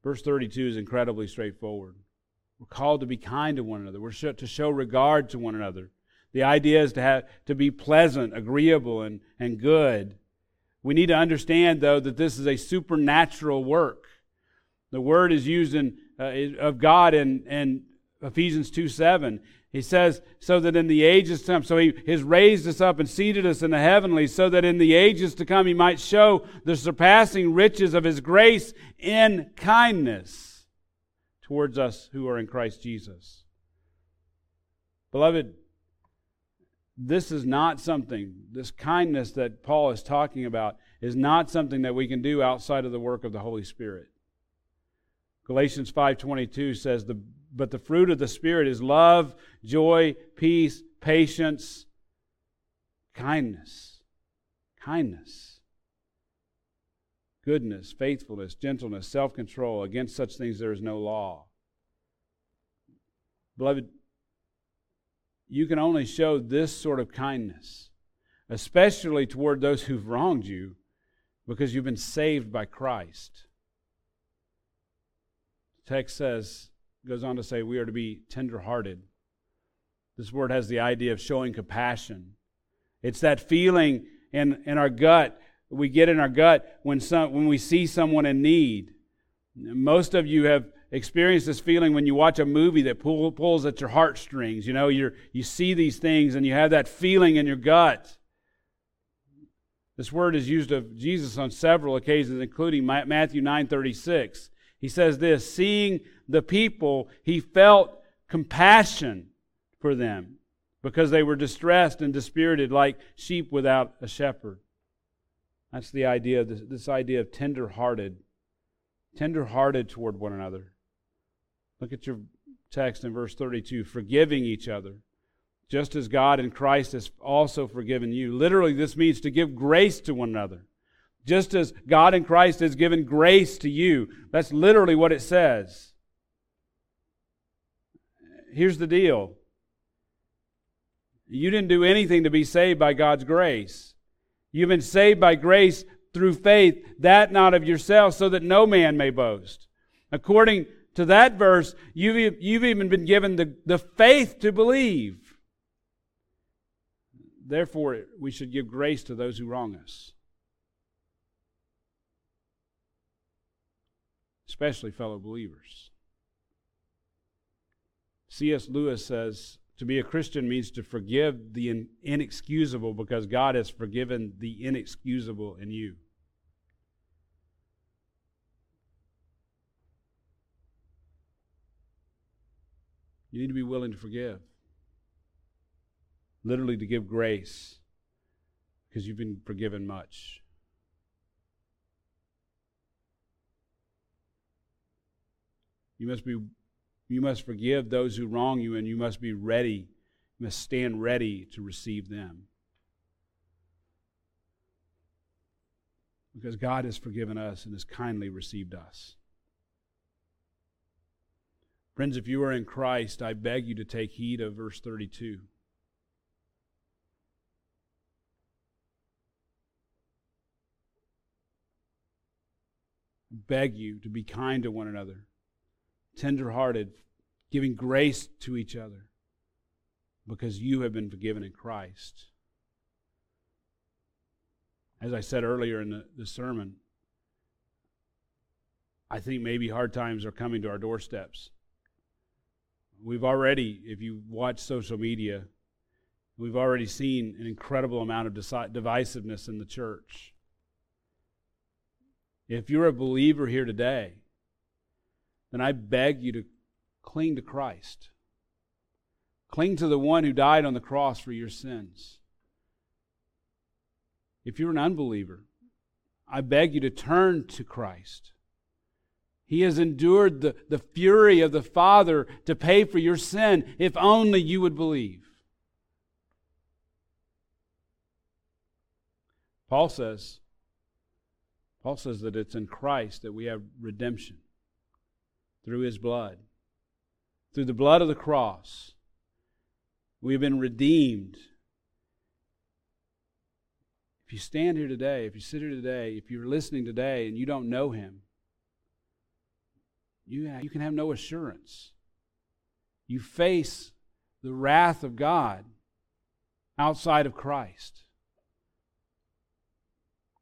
Speaker 1: Verse 32 is incredibly straightforward. We're called to be kind to one another. We're to show regard to one another. The idea is to have to be pleasant, agreeable, and, and good. We need to understand, though, that this is a supernatural work. The word is used in uh, of God in, in Ephesians 2 7. He says, so that in the ages to come, so he has raised us up and seated us in the heavenly, so that in the ages to come he might show the surpassing riches of his grace in kindness towards us who are in Christ Jesus. Beloved, this is not something, this kindness that Paul is talking about is not something that we can do outside of the work of the Holy Spirit. Galatians 5:22 says the but the fruit of the spirit is love, joy, peace, patience, kindness. Kindness. Goodness, faithfulness, gentleness, self-control. Against such things there is no law. Beloved, you can only show this sort of kindness, especially toward those who've wronged you, because you've been saved by Christ. Text says, goes on to say, we are to be tenderhearted. This word has the idea of showing compassion. It's that feeling in, in our gut, we get in our gut when, some, when we see someone in need. Most of you have experienced this feeling when you watch a movie that pull, pulls at your heartstrings. You know, you you see these things and you have that feeling in your gut. This word is used of Jesus on several occasions, including Matthew 9:36. He says this, seeing the people, he felt compassion for them because they were distressed and dispirited like sheep without a shepherd. That's the idea, this, this idea of tender-hearted, tender-hearted toward one another. Look at your text in verse 32, forgiving each other just as God in Christ has also forgiven you. Literally, this means to give grace to one another. Just as God in Christ has given grace to you. That's literally what it says. Here's the deal you didn't do anything to be saved by God's grace. You've been saved by grace through faith, that not of yourself, so that no man may boast. According to that verse, you've, you've even been given the, the faith to believe. Therefore, we should give grace to those who wrong us, especially fellow believers. C.S. Lewis says to be a Christian means to forgive the inexcusable because God has forgiven the inexcusable in you. You need to be willing to forgive literally to give grace because you've been forgiven much. You must be you must forgive those who wrong you and you must be ready. You must stand ready to receive them. Because God has forgiven us and has kindly received us. Friends, if you are in Christ, I beg you to take heed of verse 32. beg you to be kind to one another, tenderhearted, giving grace to each other, because you have been forgiven in Christ. As I said earlier in the, the sermon, I think maybe hard times are coming to our doorsteps. We've already, if you watch social media, we've already seen an incredible amount of divisiveness in the church. If you're a believer here today, then I beg you to cling to Christ. Cling to the one who died on the cross for your sins. If you're an unbeliever, I beg you to turn to Christ. He has endured the, the fury of the Father to pay for your sin if only you would believe. Paul says, Paul says that it's in Christ that we have redemption through his blood. Through the blood of the cross, we've been redeemed. If you stand here today, if you sit here today, if you're listening today and you don't know him, you, you can have no assurance. You face the wrath of God outside of Christ.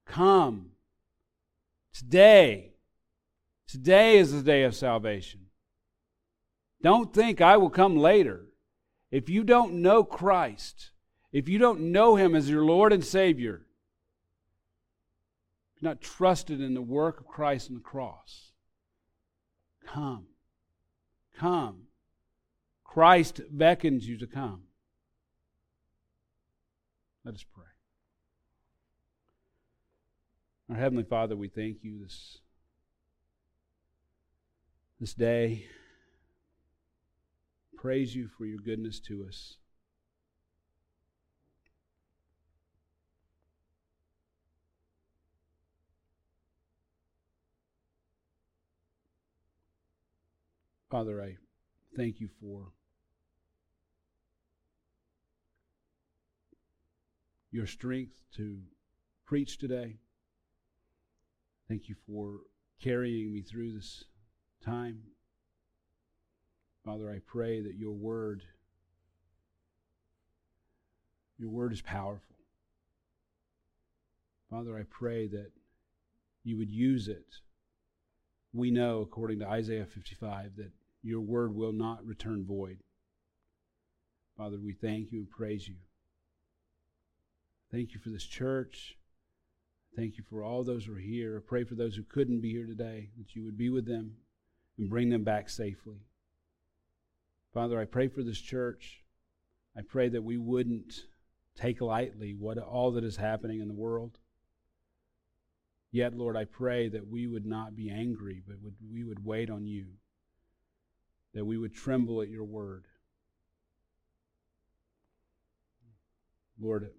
Speaker 1: Come Today, today is the day of salvation. Don't think I will come later. If you don't know Christ, if you don't know Him as your Lord and Savior, if you're not trusted in the work of Christ on the cross, come. Come. Christ beckons you to come. Let us pray. Our Heavenly Father, we thank you this, this day. Praise you for your goodness to us. Father, I thank you for your strength to preach today. Thank you for carrying me through this time. Father, I pray that your word your word is powerful. Father, I pray that you would use it. We know, according to Isaiah 55, that your word will not return void. Father, we thank you and praise you. Thank you for this church. Thank you for all those who are here. I pray for those who couldn't be here today that you would be with them and bring them back safely. Father, I pray for this church. I pray that we wouldn't take lightly what all that is happening in the world. Yet, Lord, I pray that we would not be angry, but would, we would wait on you, that we would tremble at your word. Lord,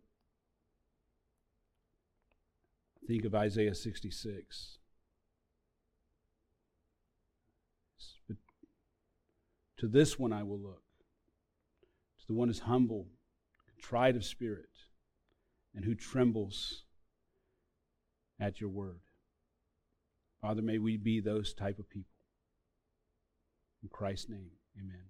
Speaker 1: think of Isaiah 66. To this one I will look, to the one who is humble, contrite of spirit, and who trembles at your word. Father, may we be those type of people. In Christ's name, amen.